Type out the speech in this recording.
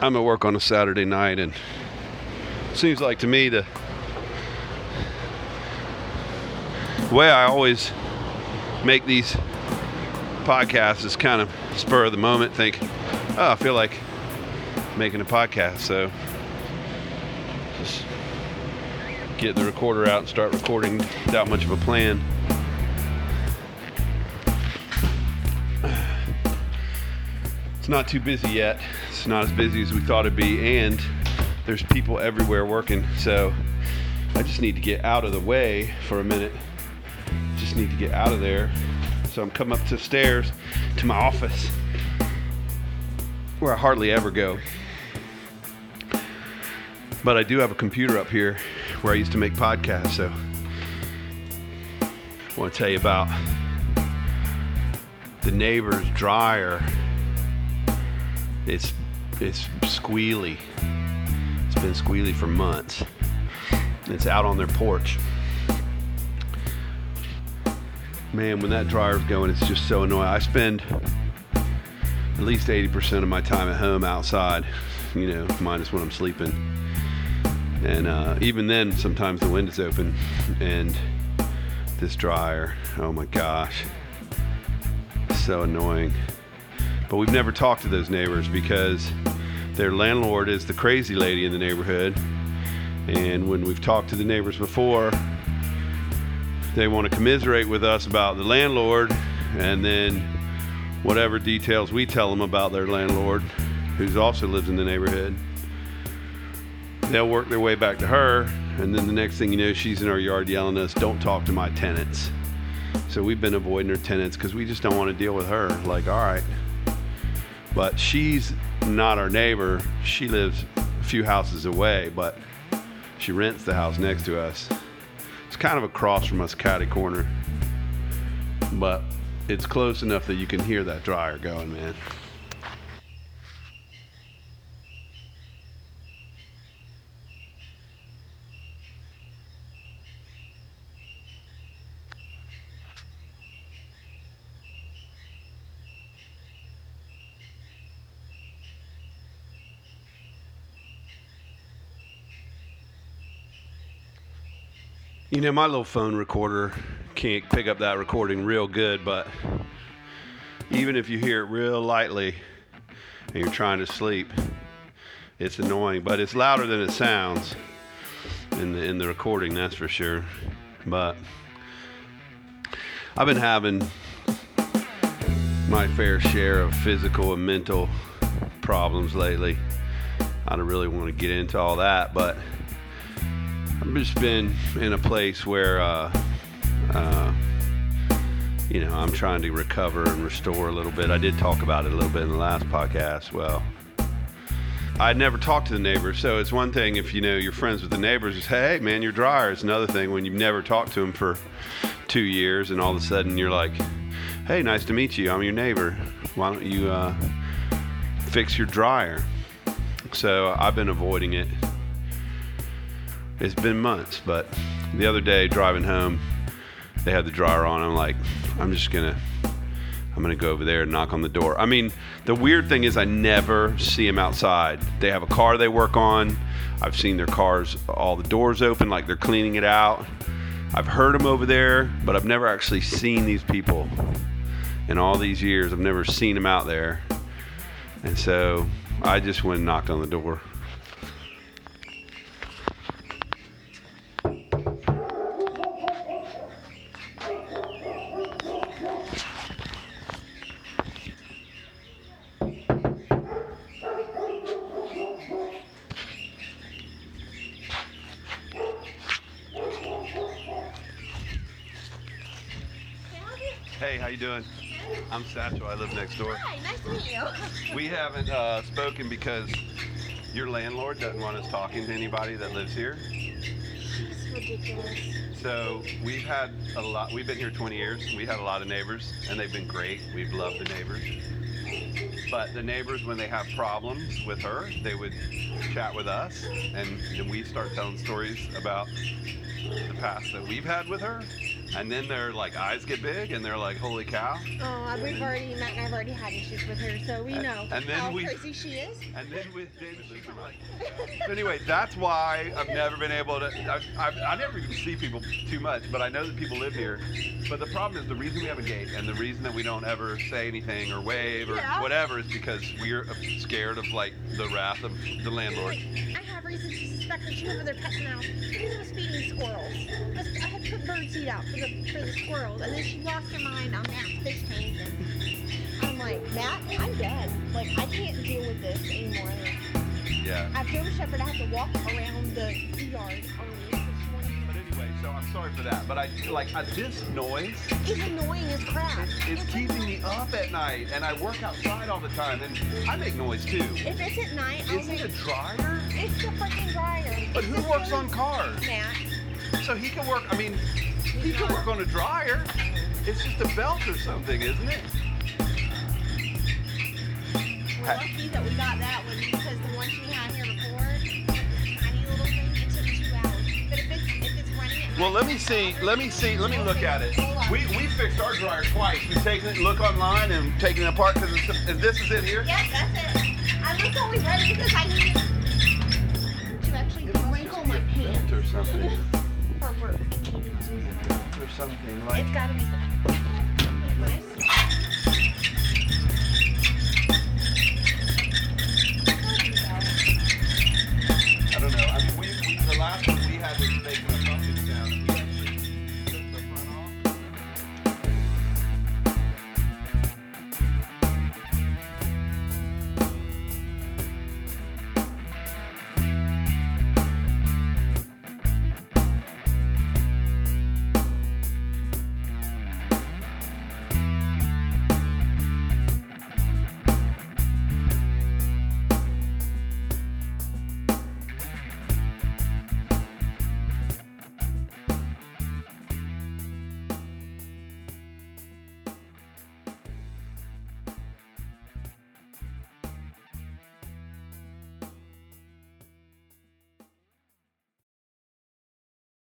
I'm at work on a Saturday night, and seems like to me the way I always make these podcasts is kind of spur of the moment. Think, oh, I feel like making a podcast, so just get the recorder out and start recording without much of a plan. It's not too busy yet. It's not as busy as we thought it'd be, and there's people everywhere working. So I just need to get out of the way for a minute. Just need to get out of there. So I'm coming up the stairs to my office where I hardly ever go. But I do have a computer up here where I used to make podcasts, so I want to tell you about the neighbor's dryer. It's it's squealy. It's been squealy for months. It's out on their porch. Man, when that dryer's going, it's just so annoying. I spend at least 80% of my time at home outside, you know, minus when I'm sleeping. And uh, even then, sometimes the wind is open. And this dryer, oh my gosh, so annoying. But we've never talked to those neighbors because their landlord is the crazy lady in the neighborhood. And when we've talked to the neighbors before, they want to commiserate with us about the landlord and then whatever details we tell them about their landlord, who also lives in the neighborhood. They'll work their way back to her, and then the next thing you know, she's in our yard yelling at us, Don't talk to my tenants. So we've been avoiding her tenants because we just don't want to deal with her. Like, all right. But she's not our neighbor. She lives a few houses away, but she rents the house next to us. It's kind of across from us, catty corner. But it's close enough that you can hear that dryer going, man. You know, my little phone recorder can't pick up that recording real good, but even if you hear it real lightly and you're trying to sleep, it's annoying. But it's louder than it sounds in the in the recording, that's for sure. But I've been having my fair share of physical and mental problems lately. I don't really want to get into all that, but I've just been in a place where, uh, uh, you know, I'm trying to recover and restore a little bit. I did talk about it a little bit in the last podcast. Well, I had never talked to the neighbors, so it's one thing if you know you're friends with the neighbors. Is hey man, your dryer. It's another thing when you've never talked to them for two years, and all of a sudden you're like, hey, nice to meet you. I'm your neighbor. Why don't you uh, fix your dryer? So I've been avoiding it it's been months, but the other day driving home, they had the dryer on. I'm like, I'm just gonna, I'm gonna go over there and knock on the door. I mean, the weird thing is I never see them outside. They have a car they work on. I've seen their cars, all the doors open, like they're cleaning it out. I've heard them over there, but I've never actually seen these people in all these years. I've never seen them out there. And so I just went and knocked on the door. Hey, how you doing? I'm Satchel. I live next door. Hi, nice to meet you. We haven't uh, spoken because your landlord doesn't want us talking to anybody that lives here. It's ridiculous. So we've had a lot. We've been here 20 years. We had a lot of neighbors, and they've been great. We've loved the neighbors. But the neighbors, when they have problems with her, they would chat with us, and then we start telling stories about the past that we've had with her, and then their like eyes get big, and they're like, "Holy cow!" Oh, we've already Matt and I've already had issues with her, so we And- know and then how we- crazy she is. And then with David Superman. So anyway, that's why I've never been able to. I've, I've, I never even see people too much, but I know that people live here. But the problem is the reason we have a gate and the reason that we don't ever say anything or wave or Yeah. whatever is because we're scared of like the wrath of the landlord. I have reason to suspect that over there petting out because I was feeding squirrels. I, I had put bird seed out the for the squirrels, and then she lost her mind on Matt's fish tank. And I'm like, Matt, I'm dead. Like I can't deal with this anymore. Yeah. I've German Shepherd. I have to walk around the yard only. because she But anyway, so I'm sorry for that. But I like uh, this noise. It's annoying as crap. It's keeping me up at night, and I work outside all the time, and I make noise too. If it's at night, I'll Is it make, a dryer? it's the freaking dryer. But It's who works on cars? Matt. So he can work. I mean, he can work on a dryer. It's just a belt or something, isn't it? We're lucky that we got that one because the one had here before, tiny little thing, it took two hours. But if it's if it's running at Well, let me see. Let me see. Let me look at it. We we fixed our dryer twice. We've taken it, look online, and taking it apart because this is it here. Yep, that's it. I was always ready because I needed to actually wrinkle my pants or something. Or something like. It's gotta be nice.